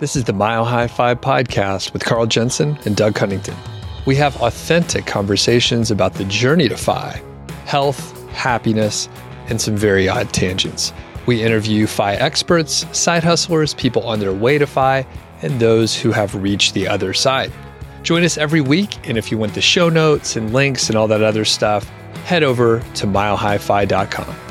This is the Mile High Five podcast with Carl Jensen and Doug Cunnington. We have authentic conversations about the journey to FI, health, happiness, and some very odd tangents. We interview FI experts, side hustlers, people on their way to FI, and those who have reached the other side. Join us every week, and if you want the show notes and links and all that other stuff, head over to milehighfi.com.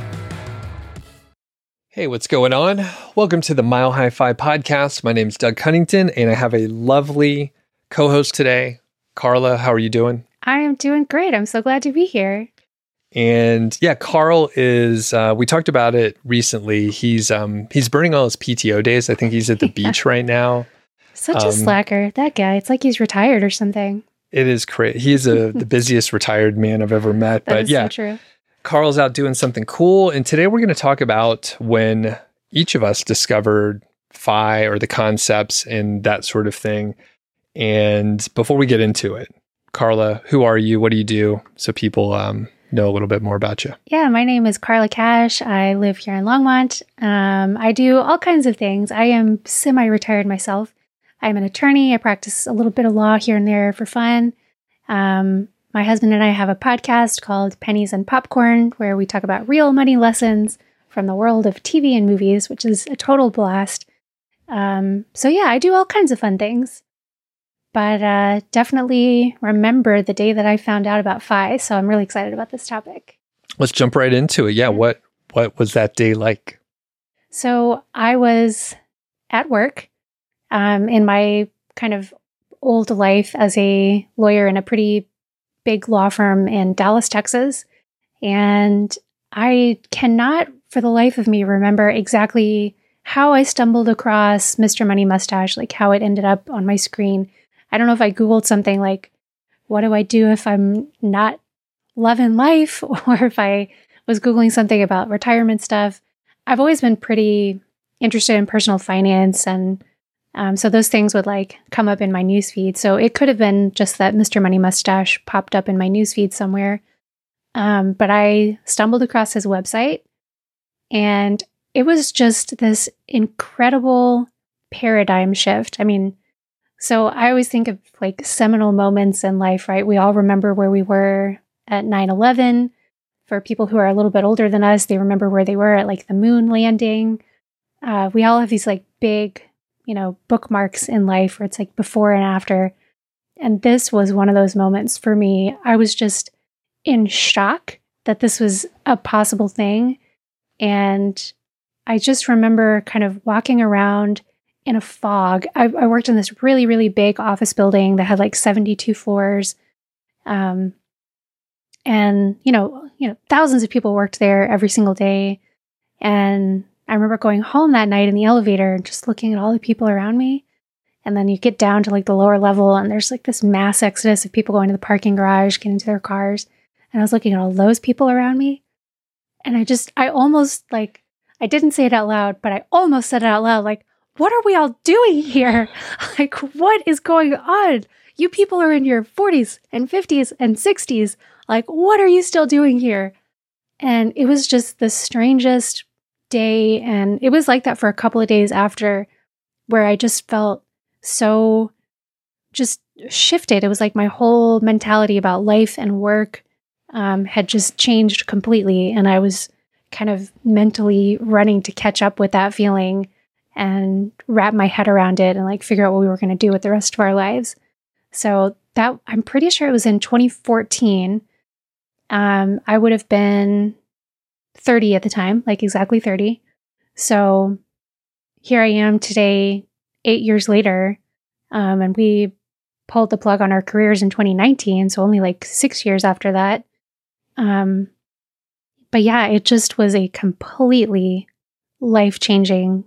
Hey, what's going on? Welcome to the Mile High Five podcast. My name is Doug Cunnington, and I have a lovely co host today. Carla, how are you doing? I am doing great. I'm so glad to be here. And yeah, Carl is. Uh, we talked about it recently. He's um he's burning all his PTO days. I think he's at the beach right now. Such um, a slacker, that guy. It's like he's retired or something. It is crazy. He's a, the busiest retired man I've ever met. But yeah, so true. Carl's out doing something cool. And today we're going to talk about when each of us discovered FI or the concepts and that sort of thing. And before we get into it, Carla, who are you? What do you do? So people um, know a little bit more about you. Yeah, my name is Carla Cash. I live here in Longmont. Um, I do all kinds of things. I am semi retired myself. I'm an attorney. I practice a little bit of law here and there for fun. Um, my husband and I have a podcast called Pennies and Popcorn, where we talk about real money lessons from the world of TV and movies, which is a total blast. Um, so, yeah, I do all kinds of fun things. But uh, definitely remember the day that I found out about FI. So, I'm really excited about this topic. Let's jump right into it. Yeah, what what was that day like? So, I was at work um, in my kind of old life as a lawyer in a pretty big law firm in Dallas, Texas. And I cannot for the life of me remember exactly how I stumbled across Mr. Money Mustache, like how it ended up on my screen. I don't know if I Googled something like, what do I do if I'm not loving life? Or if I was Googling something about retirement stuff. I've always been pretty interested in personal finance and um, so those things would like come up in my newsfeed. So it could have been just that Mr. Money Mustache popped up in my newsfeed somewhere. Um, but I stumbled across his website and it was just this incredible paradigm shift. I mean, so I always think of like seminal moments in life, right? We all remember where we were at 9 11. For people who are a little bit older than us, they remember where they were at like the moon landing. Uh, we all have these like big you know, bookmarks in life where it's like before and after. And this was one of those moments for me. I was just in shock that this was a possible thing. And I just remember kind of walking around in a fog. I, I worked in this really, really big office building that had like 72 floors. Um, and you know, you know, thousands of people worked there every single day. And I remember going home that night in the elevator and just looking at all the people around me. And then you get down to like the lower level, and there's like this mass exodus of people going to the parking garage, getting to their cars. And I was looking at all those people around me. And I just, I almost like, I didn't say it out loud, but I almost said it out loud like, what are we all doing here? Like, what is going on? You people are in your 40s and 50s and 60s. Like, what are you still doing here? And it was just the strangest day. And it was like that for a couple of days after, where I just felt so just shifted. It was like my whole mentality about life and work um, had just changed completely. And I was kind of mentally running to catch up with that feeling and wrap my head around it and like figure out what we were going to do with the rest of our lives. So that I'm pretty sure it was in 2014. Um, I would have been 30 at the time, like exactly 30. So here I am today, eight years later, um, and we pulled the plug on our careers in 2019. So only like six years after that. Um, but yeah, it just was a completely life changing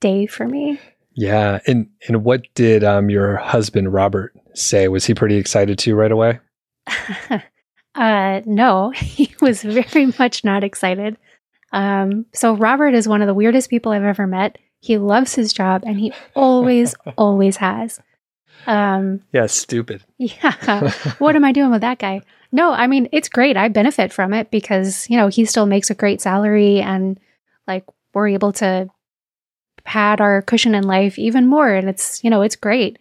day for me. Yeah, and and what did um, your husband Robert say? Was he pretty excited too right away? Uh, no, he was very much not excited. Um, so Robert is one of the weirdest people I've ever met. He loves his job and he always, always has. Um, yeah, stupid. Yeah. what am I doing with that guy? No, I mean, it's great. I benefit from it because, you know, he still makes a great salary and like we're able to pad our cushion in life even more and it's you know it's great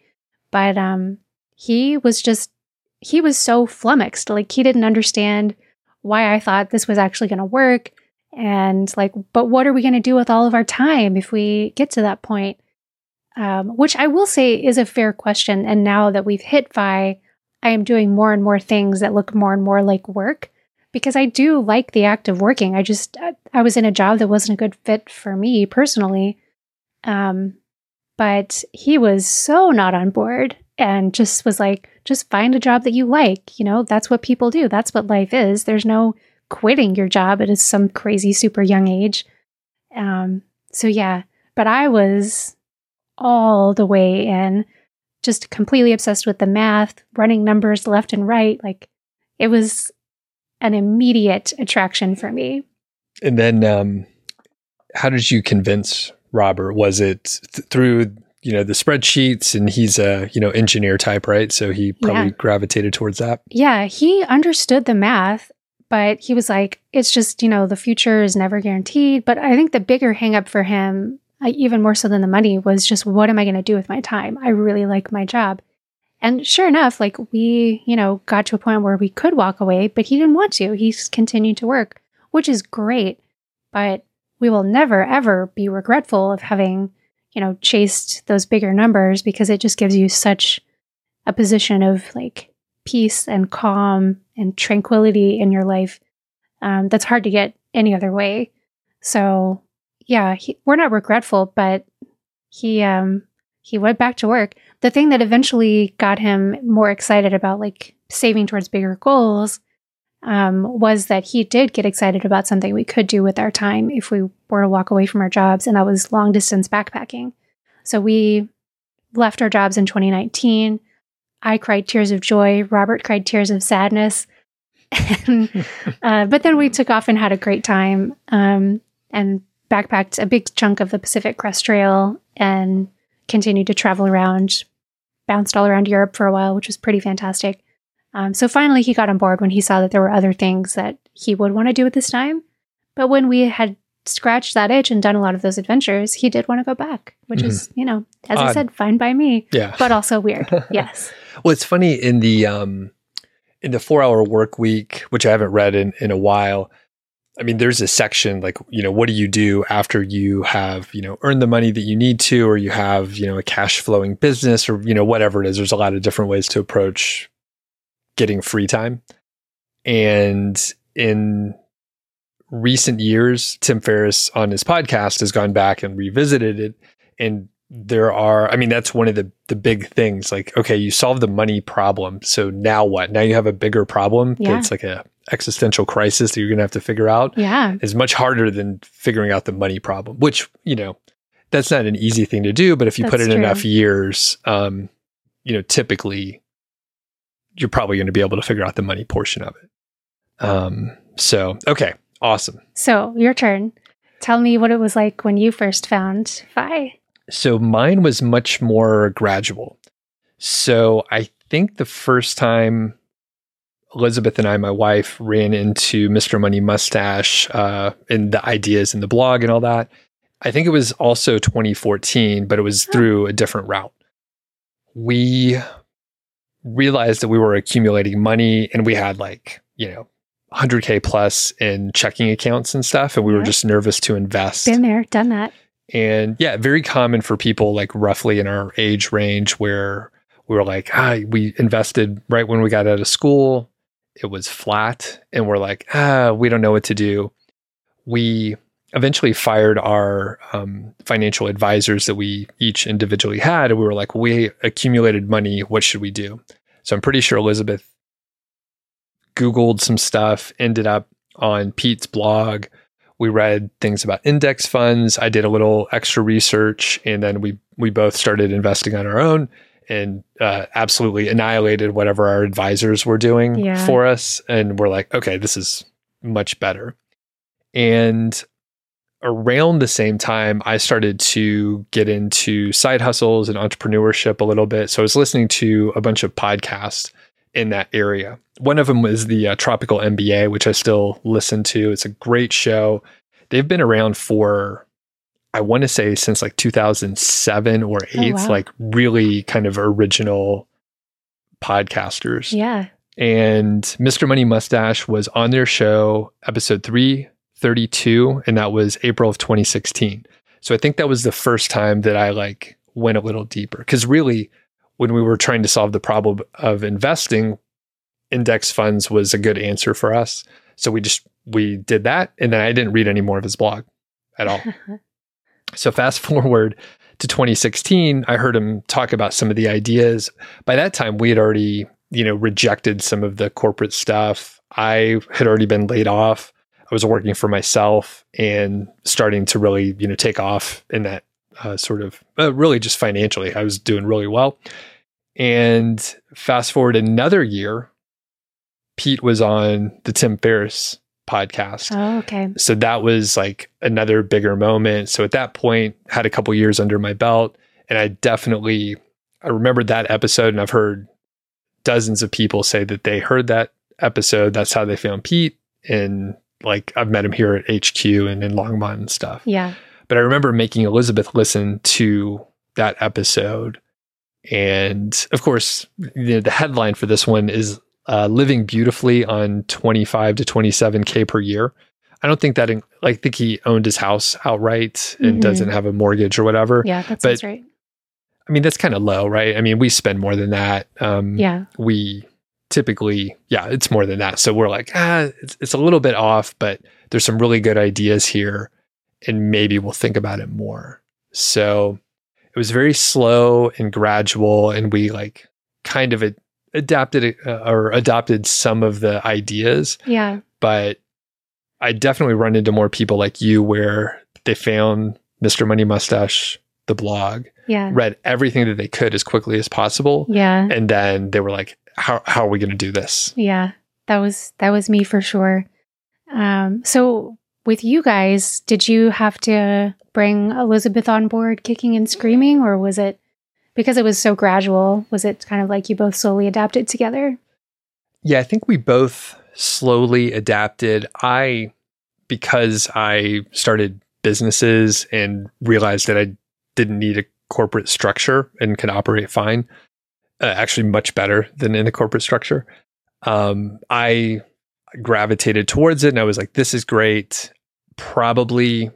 but um he was just he was so flummoxed like he didn't understand why i thought this was actually going to work. And like but what are we going to do with all of our time if we get to that point? Um, which i will say is a fair question. And now that we've hit fi i am doing more and more things that look more and more like work because i do like the act of working. I just i was in a job that wasn't a good fit for me personally. Um, but he was so not on board and just was like, just find a job that you like. You know, that's what people do. That's what life is. There's no quitting your job at some crazy, super young age. Um, so yeah, but I was all the way in, just completely obsessed with the math, running numbers left and right. Like it was an immediate attraction for me. And then, um, how did you convince Robert? Was it th- through you know the spreadsheets and he's a you know engineer type right? So he probably yeah. gravitated towards that. Yeah he understood the math but he was like it's just you know the future is never guaranteed. But i think the bigger hangup for him even more so than the money was just what am i going to do with my time? I really like my job. And sure enough like we you know got to a point where we could walk away but he didn't want to. He's continued to work which is great but we will never ever be regretful of having, you know, chased those bigger numbers because it just gives you such a position of like peace and calm and tranquility in your life um, that's hard to get any other way. So yeah, he, we're not regretful, but he um, he went back to work. The thing that eventually got him more excited about like saving towards bigger goals um, was that he did get excited about something we could do with our time if we were to walk away from our jobs, and that was long distance backpacking. So we left our jobs in 2019. I cried tears of joy. Robert cried tears of sadness. and, uh, but then we took off and had a great time um, and backpacked a big chunk of the Pacific Crest Trail and continued to travel around, bounced all around Europe for a while, which was pretty fantastic. Um, so finally, he got on board when he saw that there were other things that he would want to do at this time. But when we had scratched that itch and done a lot of those adventures, he did want to go back, which mm-hmm. is, you know, as Odd. I said, fine by me. Yeah. But also weird. yes. Well, it's funny in the um in the four hour work week, which I haven't read in, in a while. I mean, there's a section like, you know, what do you do after you have, you know, earned the money that you need to, or you have, you know, a cash flowing business or, you know, whatever it is. There's a lot of different ways to approach getting free time. And in recent years, Tim Ferriss on his podcast has gone back and revisited it. And there are, I mean, that's one of the, the big things. Like, okay, you solve the money problem. So now what? Now you have a bigger problem yeah. that's like a existential crisis that you're going to have to figure out. Yeah. Is much harder than figuring out the money problem, which, you know, that's not an easy thing to do. But if you that's put in true. enough years, um, you know, typically you're probably going to be able to figure out the money portion of it. Um, so, okay, awesome. So, your turn. Tell me what it was like when you first found FI. So, mine was much more gradual. So, I think the first time Elizabeth and I, my wife, ran into Mr. Money Mustache uh, and the ideas in the blog and all that. I think it was also 2014, but it was through a different route. We realized that we were accumulating money and we had like, you know, 100K plus in checking accounts and stuff. And we yeah. were just nervous to invest. Been there, done that. And yeah, very common for people like roughly in our age range where we were like, ah, we invested right when we got out of school. It was flat. And we're like, ah, we don't know what to do. We eventually fired our um, financial advisors that we each individually had. And we were like, we accumulated money. What should we do? So I'm pretty sure Elizabeth Googled some stuff, ended up on Pete's blog. We read things about index funds. I did a little extra research, and then we we both started investing on our own and uh, absolutely annihilated whatever our advisors were doing yeah. for us. And we're like, okay, this is much better. And around the same time, I started to get into side hustles and entrepreneurship a little bit. So I was listening to a bunch of podcasts in that area. One of them was the uh, Tropical MBA, which I still listen to. It's a great show. They've been around for I want to say since like 2007 or 8, Oh, wow. like really kind of original podcasters. Yeah. And Mr. Money Mustache was on their show, episode 332, and that was April of 2016. So I think that was the first time that I like went a little deeper. Because really, when we were trying to solve the problem of investing, index funds was a good answer for us. So we just we did that, and then I didn't read any more of his blog at all. So fast forward to 2016, I heard him talk about some of the ideas. By that time, we had already, you know, rejected some of the corporate stuff. I had already been laid off. I was working for myself and starting to really, you know, take off in that uh, sort of uh, really just financially. I was doing really well. And fast forward another year, Pete was on the Tim Ferriss podcast oh, okay. so that was like another bigger moment so at that point had a couple years under my belt and i definitely i remembered that episode and i've heard dozens of people say that they heard that episode that's how they found pete and like i've met him here at hq and in longmont and stuff Yeah. but i remember making elizabeth listen to that episode and of course know, the headline for this one is uh, living beautifully on 25 to 27k per year i don't think that in, like, i think he owned his house outright and Mhm. doesn't have a mortgage or whatever Yeah. That But- right. i mean that's kind of low right i mean we spend more than that um, Yeah. we typically yeah it's more than that so we're like ah it's, it's a little bit off but there's some really good ideas here and maybe we'll think about it more so it was very slow and gradual and we like kind of ad- adapted uh, or adopted some of the ideas Yeah. but i definitely run into more people like you where they found mr money mustache the blog Yeah. read everything that they could as quickly as possible Yeah. and then they were like how, how are we going to do this Yeah, that was that was me for sure. Um, so with you guys, did you have to bring Elizabeth on board, kicking and screaming, or was it because it was so gradual? Was it kind of like you both slowly adapted together? yeah i think we both slowly adapted i because i started businesses and realized that i didn't need a corporate structure and could operate fine uh, actually much better than in a corporate structure. Um, i gravitated towards it and i was like this is great. Probably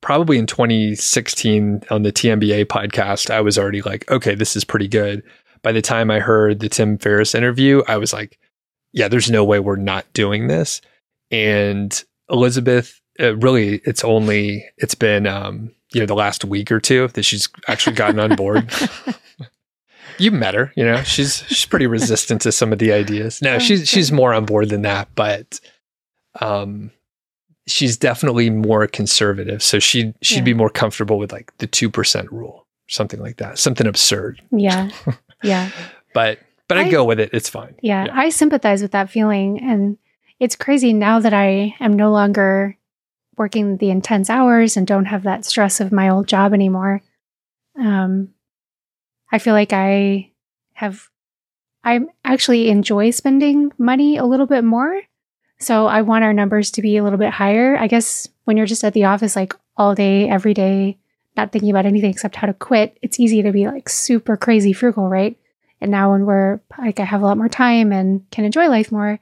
probably in 2016 on the TMBA podcast I was already like okay this is pretty good. By the time I heard the Tim Ferriss interview I was like yeah there's no way we're not doing this. And Elizabeth uh, really it's only it's been um you know the last week or two that she's actually gotten on board you met her you know? She's she's pretty resistant to some of the ideas. No Oh, she's she's more on board than that but um she's definitely more conservative. So she she'd Yeah. be more comfortable with like the 2% rule something like that something absurd. Yeah, yeah, but but I, I- go with it. It's fine. Yeah. I sympathize with that feeling, and it's crazy now that I am no longer working the intense hours and don't have that stress of my old job anymore. Um, I feel like I have, I actually enjoy spending money a little bit more. So I want our numbers to be a little bit higher. I guess when you're just at the office like all day, every day, not thinking about anything except how to quit, it's easy to be like super crazy frugal, right? And now when we're like, I have a lot more time and can enjoy life more,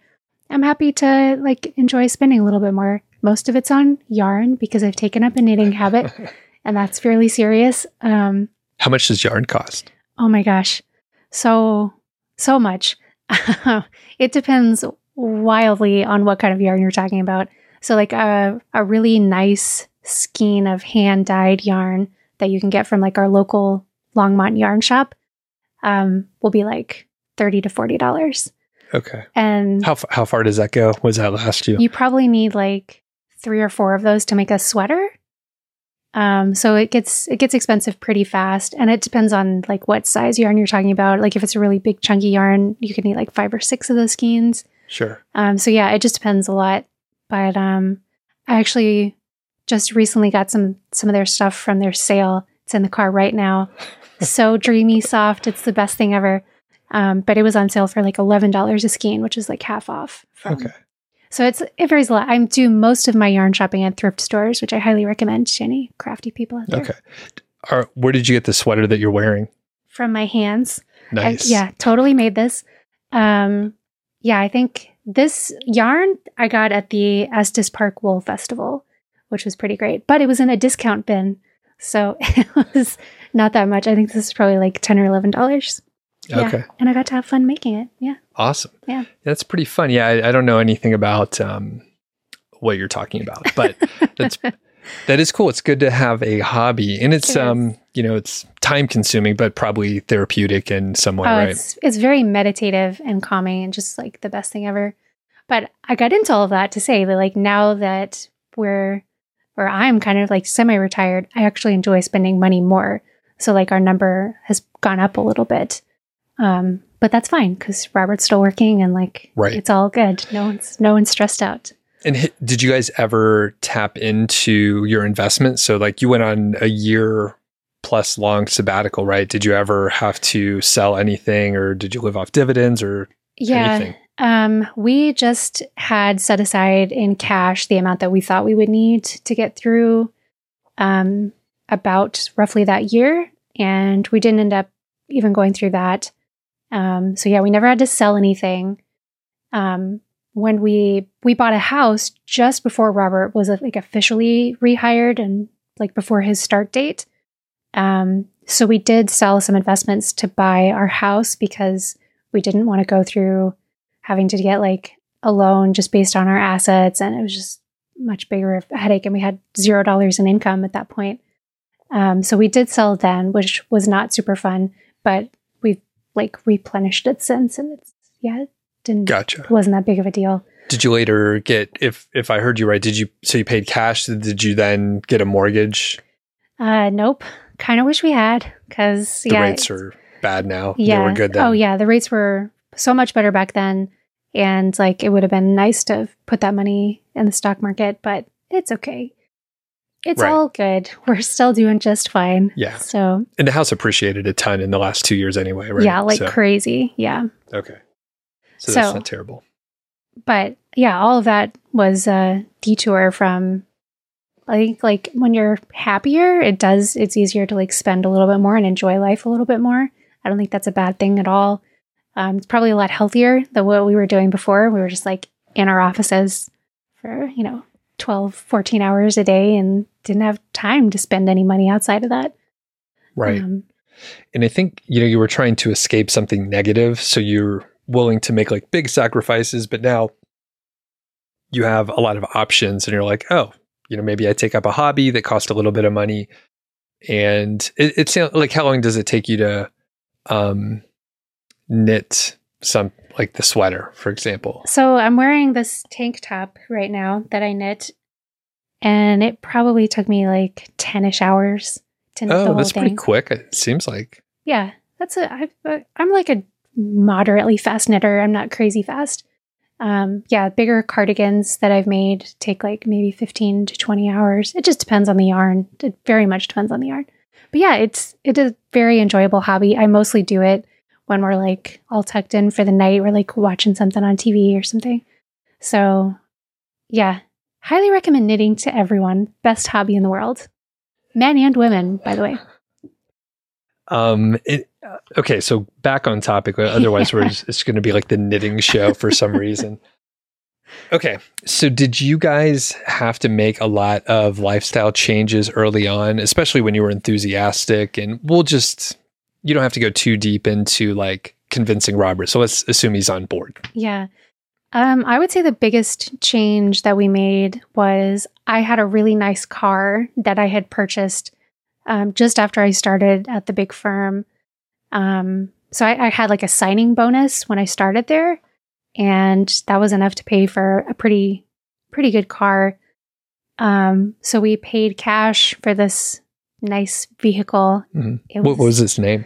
I'm happy to like enjoy spending a little bit more. Most of it's on yarn because I've taken up a knitting habit and that's fairly serious. Um, how much does yarn cost Oh my gosh. So, so much. it depends wildly on what kind of yarn you're talking about. So, like a, a really nice skein of hand dyed yarn that you can get from like our local Longmont yarn shop um, will be like 30 to $40. okay And how, f- how far does that go was that last you you probably need like three or four of those to make a sweater. Um, so it gets it gets expensive pretty fast, and it depends on like what size yarn you're talking about. Like if it's a really big chunky yarn, you can need like five or six of those skeins. sure Um, so yeah, it just depends a lot. But um, I actually just recently got some some of their stuff from their sale. It's in the car right now. so dreamy, soft. It's the best thing ever. Um, but it was on sale for like eleven dollars a skein, which is like half off. From, okay So it's it varies a lot. I do most of my yarn shopping at thrift stores, which I highly recommend to any crafty people out there. Okay. Are, where did you get the sweater that you're wearing? From my hands. I- Nice. yeah, totally made this. Um, yeah, I think this yarn I got at the Estes Park Wool Festival, which was pretty great. But it was in a discount bin, so it was not that much. I think this is probably like ten or eleven dollars. Yeah. Okay. And I got to have fun making it. Yeah. Awesome. Yeah. That's pretty fun. Yeah. I, I don't know anything about um, what you're talking about, but that's that is cool. It's good to have a hobby, and it's It um, you know, it's time consuming, but probably therapeutic in some way, oh, right? it's it's very meditative and calming and just like the best thing ever. But I got into all of that to say that like now that we're or I'm kind of like semi-retired, I actually enjoy spending money more. So like our number has gone up a little bit. Um, but that's fine because Robert's still working and like Right. it's all good. No one's no one's stressed out. And hi- did you guys ever tap into your investment? So, like, you went on a year plus long sabbatical, right? Did you ever have to sell anything, or did you live off dividends, or Yeah. anything? Um, we just had set aside in cash the amount that we thought we would need to get through um, about roughly that year. And we didn't end up even going through that. Um, so yeah, we never had to sell anything. Um, when we we bought a house just before Robert was like officially rehired and like before his start date. Um, so we did sell some investments to buy our house because we didn't want to go through having to get like a loan just based on our assets and it was just much bigger headache and we had zero dollars in income at that point um, so we did sell then which was not super fun but like replenished it since and it's yeah it didn't Gotcha. it wasn't that big of a deal Did you later get if if I heard you right? Did you so you paid cash? Did you then get a mortgage? uh nope kind of wish we had because The rates are bad now. yeah they were good then. oh yeah the rates were so much better back then and like it would have been nice to have put that money in the stock market but it's okay it's Right. all good we're still doing just fine Yeah. so And the house appreciated a ton in the last two years anyway, right? yeah like So- crazy yeah okay. So, that's not terrible. but yeah all of that was a detour from i think like when you're happier it does it's easier to like spend a little bit more and enjoy life a little bit more i don't think that's a bad thing at all um, it's probably a lot healthier than what we were doing before we were just like in our offices for you know 12 14 hours a day and didn't have time to spend any money outside of that Right. um, And I think, you know, you were trying to escape something negative. So you're willing to make like big sacrifices, but now you have a lot of options and you're like, oh, you know, maybe I take up a hobby that costs a little bit of money. And it, it sounds like, how long does it take you to um, knit some, like the sweater, for example? So I'm wearing this tank top right now that I knit, and it probably took me like 10 ish hours to knit the Oh, that's thing. pretty quick. It seems like. Yeah, that's a. I, uh, I'm like a moderately fast knitter. I'm not crazy fast. Um, yeah, bigger cardigans that I've made take like maybe 15 to 20 hours. It just depends on the yarn. It very much depends on the yarn. But yeah, it's it is a very enjoyable hobby. I mostly do it when we're like all tucked in for the night. We're like watching something on TV or something. So yeah, highly recommend knitting to everyone. Best hobby in the world. Men and women, by the way. Um, it, uh, okay, so back on topic. Otherwise, we're just, it's going to be like the knitting show for some reason. Okay, so did you guys have to make a lot of lifestyle changes early on, especially when you were enthusiastic? And we'll just, you don't have to go too deep into like convincing Robert. So let's assume he's on board. Yeah. Um, I would say the biggest change that we made was I had a really nice car that I had purchased um, just after I started at the big firm. Um, so I, I had like a signing bonus when I started there, and that was enough to pay for a pretty pretty good car. Um, so we paid cash for this nice vehicle. Mhm. It What was its name?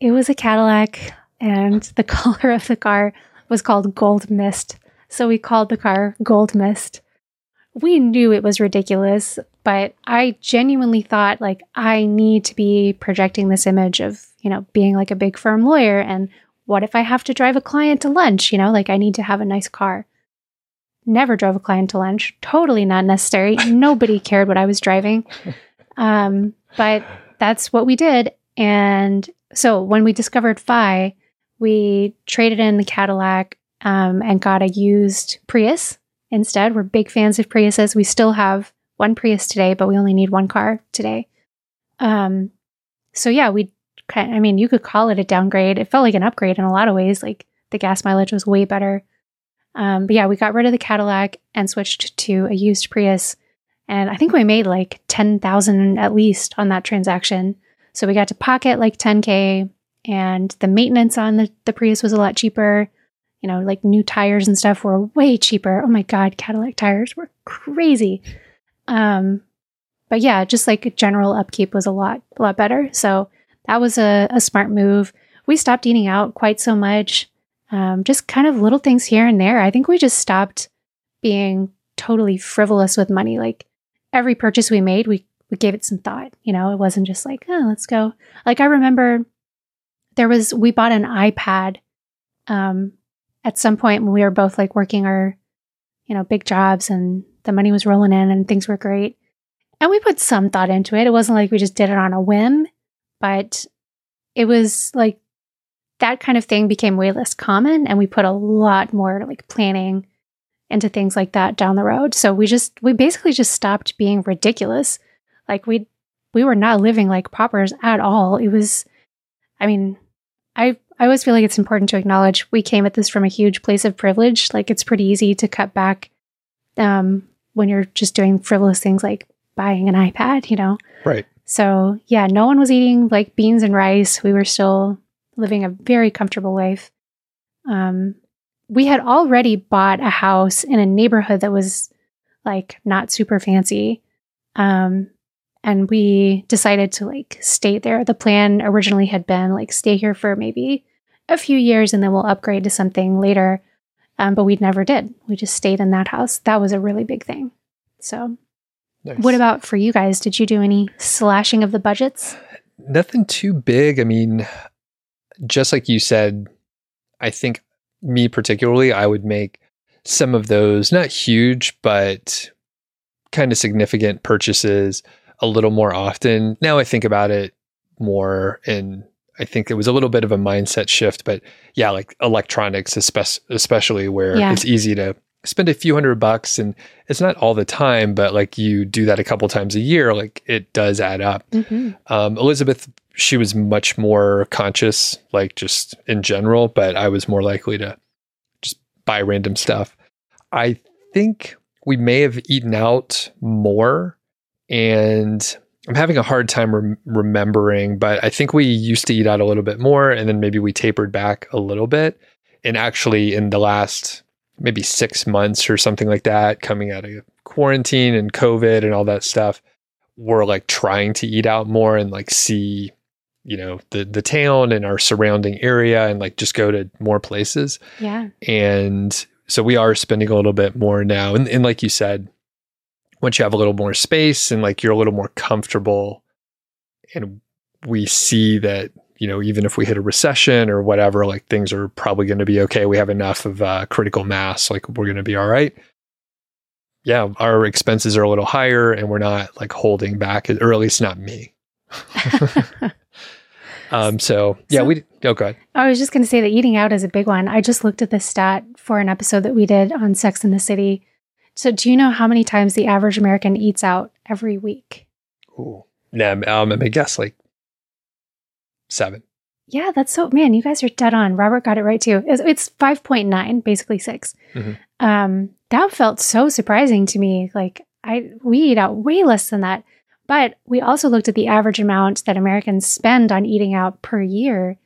it was a Cadillac, and the color of the car was called Gold Mist. So we called the car Gold Mist. We knew it was ridiculous, but I genuinely thought like I need to be projecting this image of, you know, being like a big firm lawyer and what if I have to drive a client to lunch, you know, like I need to have a nice car. never drove a client to lunch. Totally not necessary. Nobody cared what I was driving. Um, but that's what we did. And so when we discovered Fi, we traded in the Cadillac um, and got a used Prius instead. We're big fans of Priuses. We still have one Prius today, but we only need one car today. Um, so yeah, we I mean, you could call it a downgrade. It felt like an upgrade in a lot of ways. Like the gas mileage was way better. Um, but yeah, we got rid of the Cadillac and switched to a used Prius. And I think we made like 10,000 at least on that transaction. So we got to pocket like 10K and the maintenance on the, the Prius was a lot cheaper. You know, like new tires and stuff were way cheaper. Oh my God, Cadillac tires were crazy. Um, but yeah, just like general upkeep was a lot, a lot better. So that was a, a smart move. We stopped eating out quite so much. Um, just kind of little things here and there. I think we just stopped being totally frivolous with money. Like every purchase we made, we we gave it some thought. You know, it wasn't just like, oh, let's go. Like I remember there was we bought an iPad um at some point when we were both like working our, you know, big jobs and the money was rolling in and things were great. And we put some thought into it. It wasn't like we just did it on a whim, but it was like that kind of thing became way less common and we put a lot more like planning into things like that down the road. So we just we basically just stopped being ridiculous. Like we we were not living like paupers at all. It was I mean, I I always feel like it's important to acknowledge we came at this from a huge place of privilege. Like it's pretty easy to cut back um when you're just doing frivolous things like buying an iPad, you know. Right. So, yeah, no one was eating like beans and rice. We were still living a very comfortable life. Um, we had already bought a house in a neighborhood that was like not super fancy. Um, and we decided to like stay there. The plan originally had been like stay here for maybe a few years and then we'll upgrade to something later. Um, but we never did. We just stayed in that house. That was a really big thing. So, nice. what about for you guys? Did you do any slashing of the budgets? Nothing too big. I mean, just like you said, I think me particularly, I would make some of those not huge, but kind of significant purchases a little more often. Now I think about it more and I think it was a little bit of a mindset shift, but yeah, like electronics, especially where yeah. it's easy to spend a few hundred bucks and it's not all the time, but like you do that a couple times a year, like it does add up. Mm-hmm. Um, Elizabeth, she was much more conscious, like just in general, but I was more likely to just buy random stuff. I think we may have eaten out more and I'm having a hard time rem- remembering, but I think we used to eat out a little bit more and then maybe we tapered back a little bit. And actually, in the last maybe six months or something like that, coming out of quarantine and COVID and all that stuff, we're like trying to eat out more and like see, you know, the the town and our surrounding area and like just go to more places. Yeah. And so we are spending a little bit more now. And, and like you said, once you have a little more space and like you're a little more comfortable and we see that you know even if we hit a recession or whatever like things are probably going to be okay. We have enough of uh, critical mass like we're going to be all right. Yeah our expenses are a little higher and we're not like holding back or at least not me. Um so yeah so, we oh god i was just going to say that eating out is a big one. I just looked at the stat for an episode that we did on sex in the city. So, do you know how many times the average American eats out every week? Ooh, nah, um, I guess like seven. Yeah, that's so man. You guys are dead on. Robert got it right too. It's, it's five point nine, basically 6 mm-hmm. Um, that felt so surprising to me. Like I, we eat out way less than that. But we also looked at the average amount that Americans spend on eating out per year,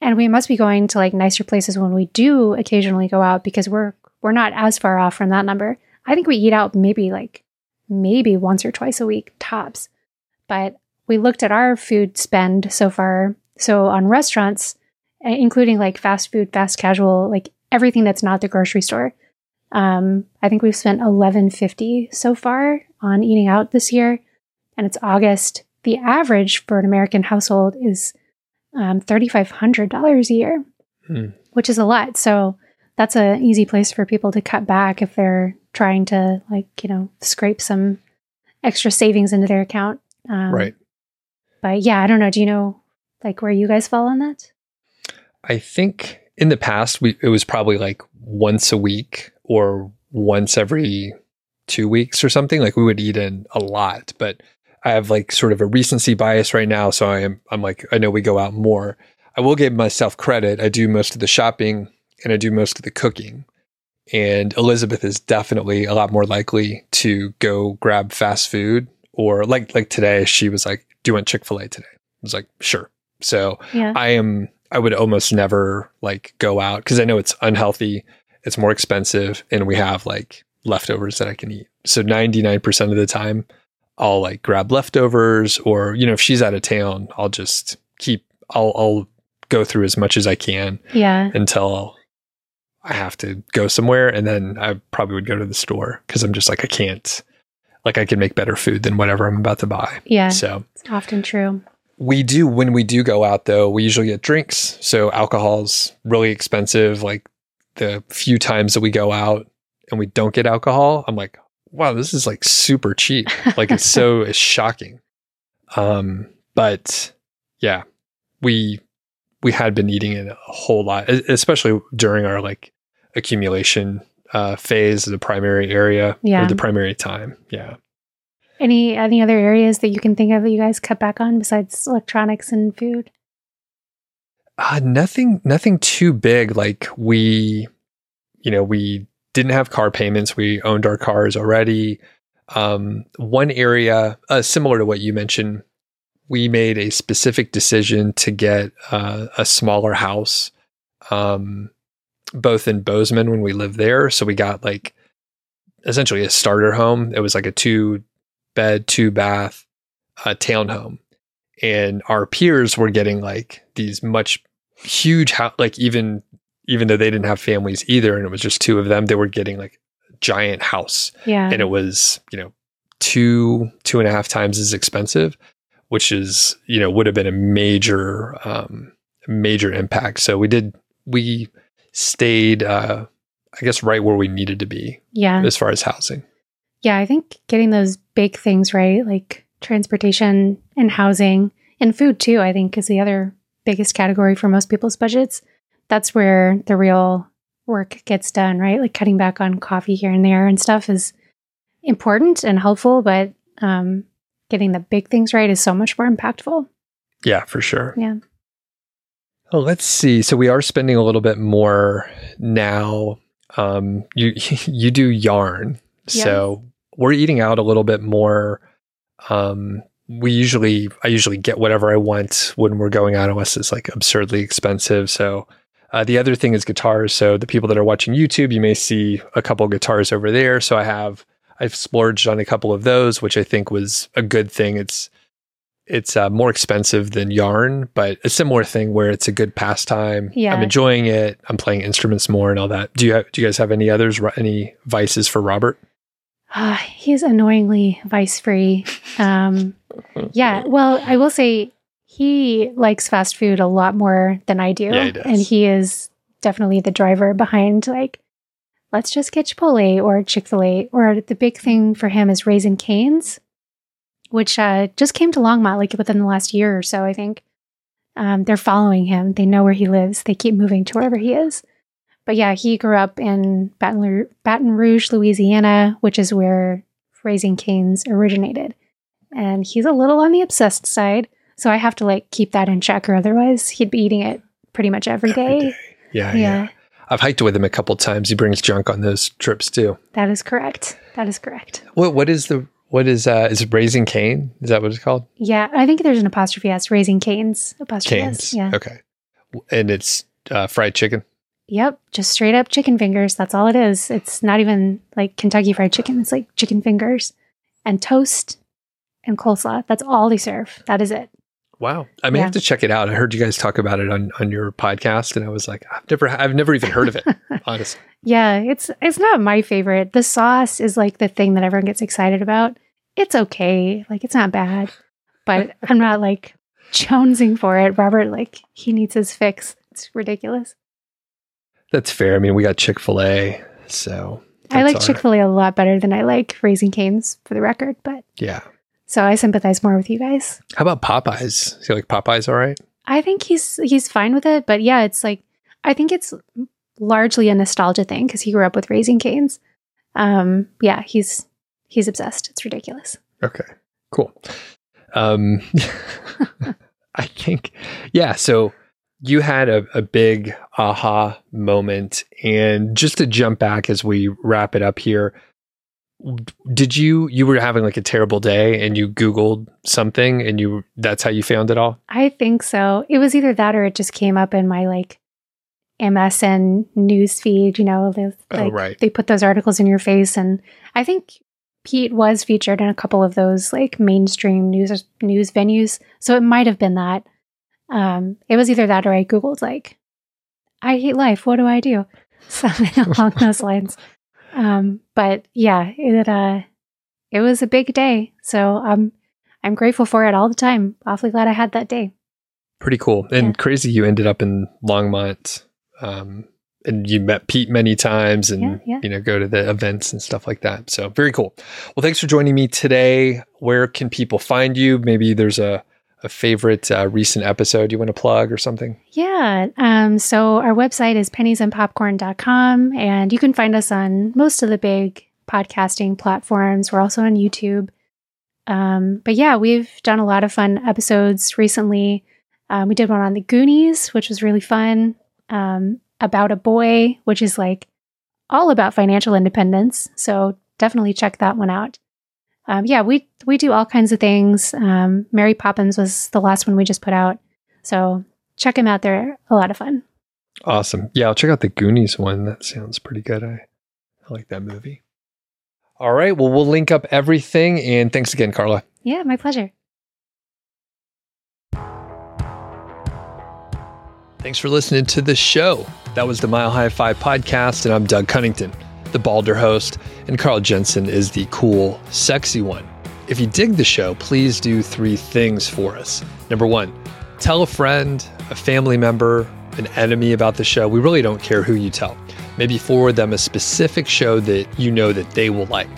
and we must be going to like nicer places when we do occasionally go out because we're we're not as far off from that number. I think we eat out maybe like maybe once or twice a week tops. But we looked at our food spend so far. So on restaurants, including like fast food, fast casual, like everything that's not the grocery store. Um, I think we've spent eleven fifty so far on eating out this year, and it's August. The average for an American household is um, thirty five hundred dollars a year, hmm. which is a lot. So that's an easy place for people to cut back if they're trying to like you know scrape some extra savings into their account. Um, right. But yeah, I don't know. Do you know like where you guys fall on that? I think in the past we it was probably like once a week or once every two weeks or something. Like we would eat in a lot, but I have like sort of a recency bias right now. So I am I'm like I know we go out more. I will give myself credit. I do most of the shopping and I do most of the cooking. And Elizabeth is definitely a lot more likely to go grab fast food or like like today she was like, "Do you want Chick-fil-A today?" I was like, "Sure." So Yeah. I am I would almost never like go out because I know it's unhealthy, it's more expensive, and we have like leftovers that I can eat. So 99% of the time I'll like grab leftovers or you know if she's out of town, I'll just keep I'll I'll go through as much as I can yeah. until I have to go somewhere and then I probably would go to the store because I'm just like I can't like I can make better food than whatever I'm about to buy. Yeah. So It's often true. we do when we do go out though, we usually get drinks. So alcohol's really expensive. Like the few times that we go out and we don't get alcohol, I'm like, wow, this is like super cheap. Like it's so it's shocking. Um, but yeah, we we had been eating it a whole lot, especially during our like accumulation uh phase, of the primary area Yeah. or the primary time. Yeah. Any any other areas that you can think of that you guys cut back on besides electronics and food? Uh, nothing, nothing too big. Like we, you know, we didn't have car payments. We owned our cars already. Um, one area, uh, similar to what you mentioned, we made a specific decision to get uh, a smaller house, um, both in Bozeman when we lived there. So we got like essentially a starter home. It was like a two bed, two bath uh, townhome and our peers were getting like these much huge house like even even though they didn't have families either and it was just two of them they were getting like a giant house Yeah. and it was you know two two and a half times as expensive which is you know would have been a major um major impact so we did we stayed uh i guess right where we needed to be yeah. as far as housing Yeah, I think getting those big things right, like transportation and housing and food too, I think is the other biggest category for most people's budgets. That's where the real work gets done, right? Like cutting back on coffee here and there and stuff is important and helpful, but um, getting the big things right is so much more impactful. yeah for sure Yeah. Oh, let's see. So we are spending a little bit more now. Um, you you do yarn, so we're eating out a little bit more. Um, we usually I usually get whatever I want when we're going out unless it's like absurdly expensive. So uh, the other thing is guitars. So the people that are watching YouTube, you may see a couple guitars over there. So I have I've splurged on a couple of those, which I think was a good thing. It's it's uh, more expensive than yarn, but a similar thing where it's a good pastime. Yeah. I'm enjoying it. I'm playing instruments more and all that. Do you have, do you guys have any others? Any vices for Robert? Ah, he's annoyingly vice free. Um, yeah. Well, I will say he likes fast food a lot more than I do. Yeah, he. And he is definitely the driver behind like, let's just get Chipotle or Chick fil A. Or the big thing for him is Raising Canes, which uh, just came to Longmont like within the last year or so, I think. Um, they're following him. They know where he lives. They keep moving to wherever he is. But yeah, he grew up in Baton Rouge, Baton Rouge, Louisiana, which is where Raising Canes originated. And he's a little on the obsessed side. So I have to like keep that in check, or otherwise he'd be eating it pretty much every day. Every day. Yeah, yeah, Yeah, I've hiked with him a couple times. He brings junk on those trips too. that is correct. That is correct. What what is the what is uh is it raising cane? Is that what it's called? Yeah, I think there's an apostrophe S, Raising Canes. Apostrophe Canes. S. Yeah. Okay. And it's uh, fried chicken. Yep. Just straight up chicken fingers. That's all it is. It's not even like Kentucky Fried Chicken. It's like chicken fingers and toast and coleslaw. That's all they serve. That is it. Wow. I may Yeah. have to check it out. I heard you guys talk about it on, on your podcast and I was like, I've never I've never even heard of it, honestly. Yeah, it's it's not my favorite. The sauce is like the thing that everyone gets excited about. It's okay. Like it's not bad. But I'm not like jonesing for it. Robert like he needs his fix. It's ridiculous. That's fair. I mean, we got Chick fil A. So I like all Chick fil A a lot better than I like Raising Canes for the record, but. Yeah. So I sympathize more with you guys. How about Popeyes? Do you like Popeyes all right? I think he's he's fine with it, but yeah, it's like I think it's largely a nostalgia thing because he grew up with Raising Canes. Um, yeah, he's he's obsessed. It's ridiculous. Okay, cool. Um, I think, yeah. So you had a, a big aha moment, and just to jump back as we wrap it up here, did you you were having like a terrible day and you Googled something and you that's how you found it all? I think so. It was either that or it just came up in my like MSN news feed. You know, they, Oh, right. they put those articles in your face, and I think Pete was featured in a couple of those like mainstream news news venues. So it might have been that. Um, it was either that or I googled like, "I hate life. What do I do?" Something along those lines. Um, but yeah, it uh, it was a big day. So I'm I'm grateful for it all the time. Awfully glad I had that day. Pretty cool and Yeah. crazy. You ended up in Longmont, um, and you met Pete many times, and Yeah, yeah. you know go to the events and stuff like that. So very cool. Well, thanks for joining me today. Where can people find you? Maybe there's a a favorite uh, recent episode you want to plug or something. Yeah. Um, so our website is penniesandpopcorn.com, and you can find us on most of the big podcasting platforms. We're also on YouTube. Um, but yeah, we've done a lot of fun episodes recently. Um, we did one on the Goonies, which was really fun. Um, about a boy, which is like all about financial independence. So definitely check that one out. Um, yeah, we we do all kinds of things. Um, Mary Poppins was the last one we just put out. So check them out. They're a lot of fun. Awesome. Yeah, I'll check out the Goonies one. That sounds pretty good. I, I like that movie. All right. Well, we'll link up everything. And thanks again, Carla. Yeah, my pleasure. Thanks for listening to the show. That was the Mile High FI podcast, and I'm Doug Cunnington, the Balder host, and Carl Jensen is the cool, sexy one. If you dig the show, please do three things for us. Number one, tell a friend, a family member, an enemy about the show. We really don't care who you tell. Maybe forward them a specific show that you know that they will like.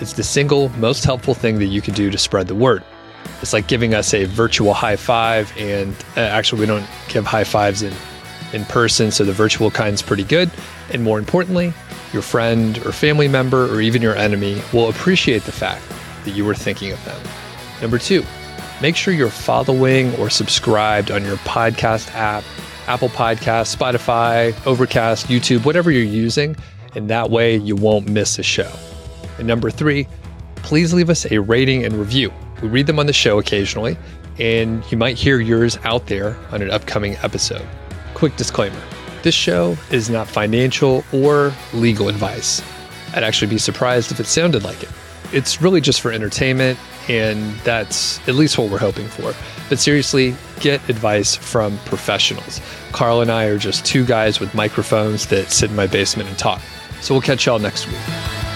It's the single most helpful thing that you can do to spread the word. It's like giving us a virtual high five, and uh, actually, we don't give high fives in in person, so the virtual kind's pretty good. And more importantly, your friend or family member or even your enemy will appreciate the fact that you were thinking of them. Number two, make sure you're following or subscribed on your podcast app, Apple Podcasts, Spotify, Overcast, YouTube, whatever you're using, and that way you won't miss a show. And number three, please leave us a rating and review. We read them on the show occasionally, and you might hear yours out there on an upcoming episode. Quick disclaimer this show is not financial or legal advice. I'd actually be surprised if it sounded like it. It's really just for entertainment, and that's at least what we're hoping for. But seriously, get advice from professionals. Carl and I are just two guys with microphones that sit in my basement and talk. So we'll catch y'all next week.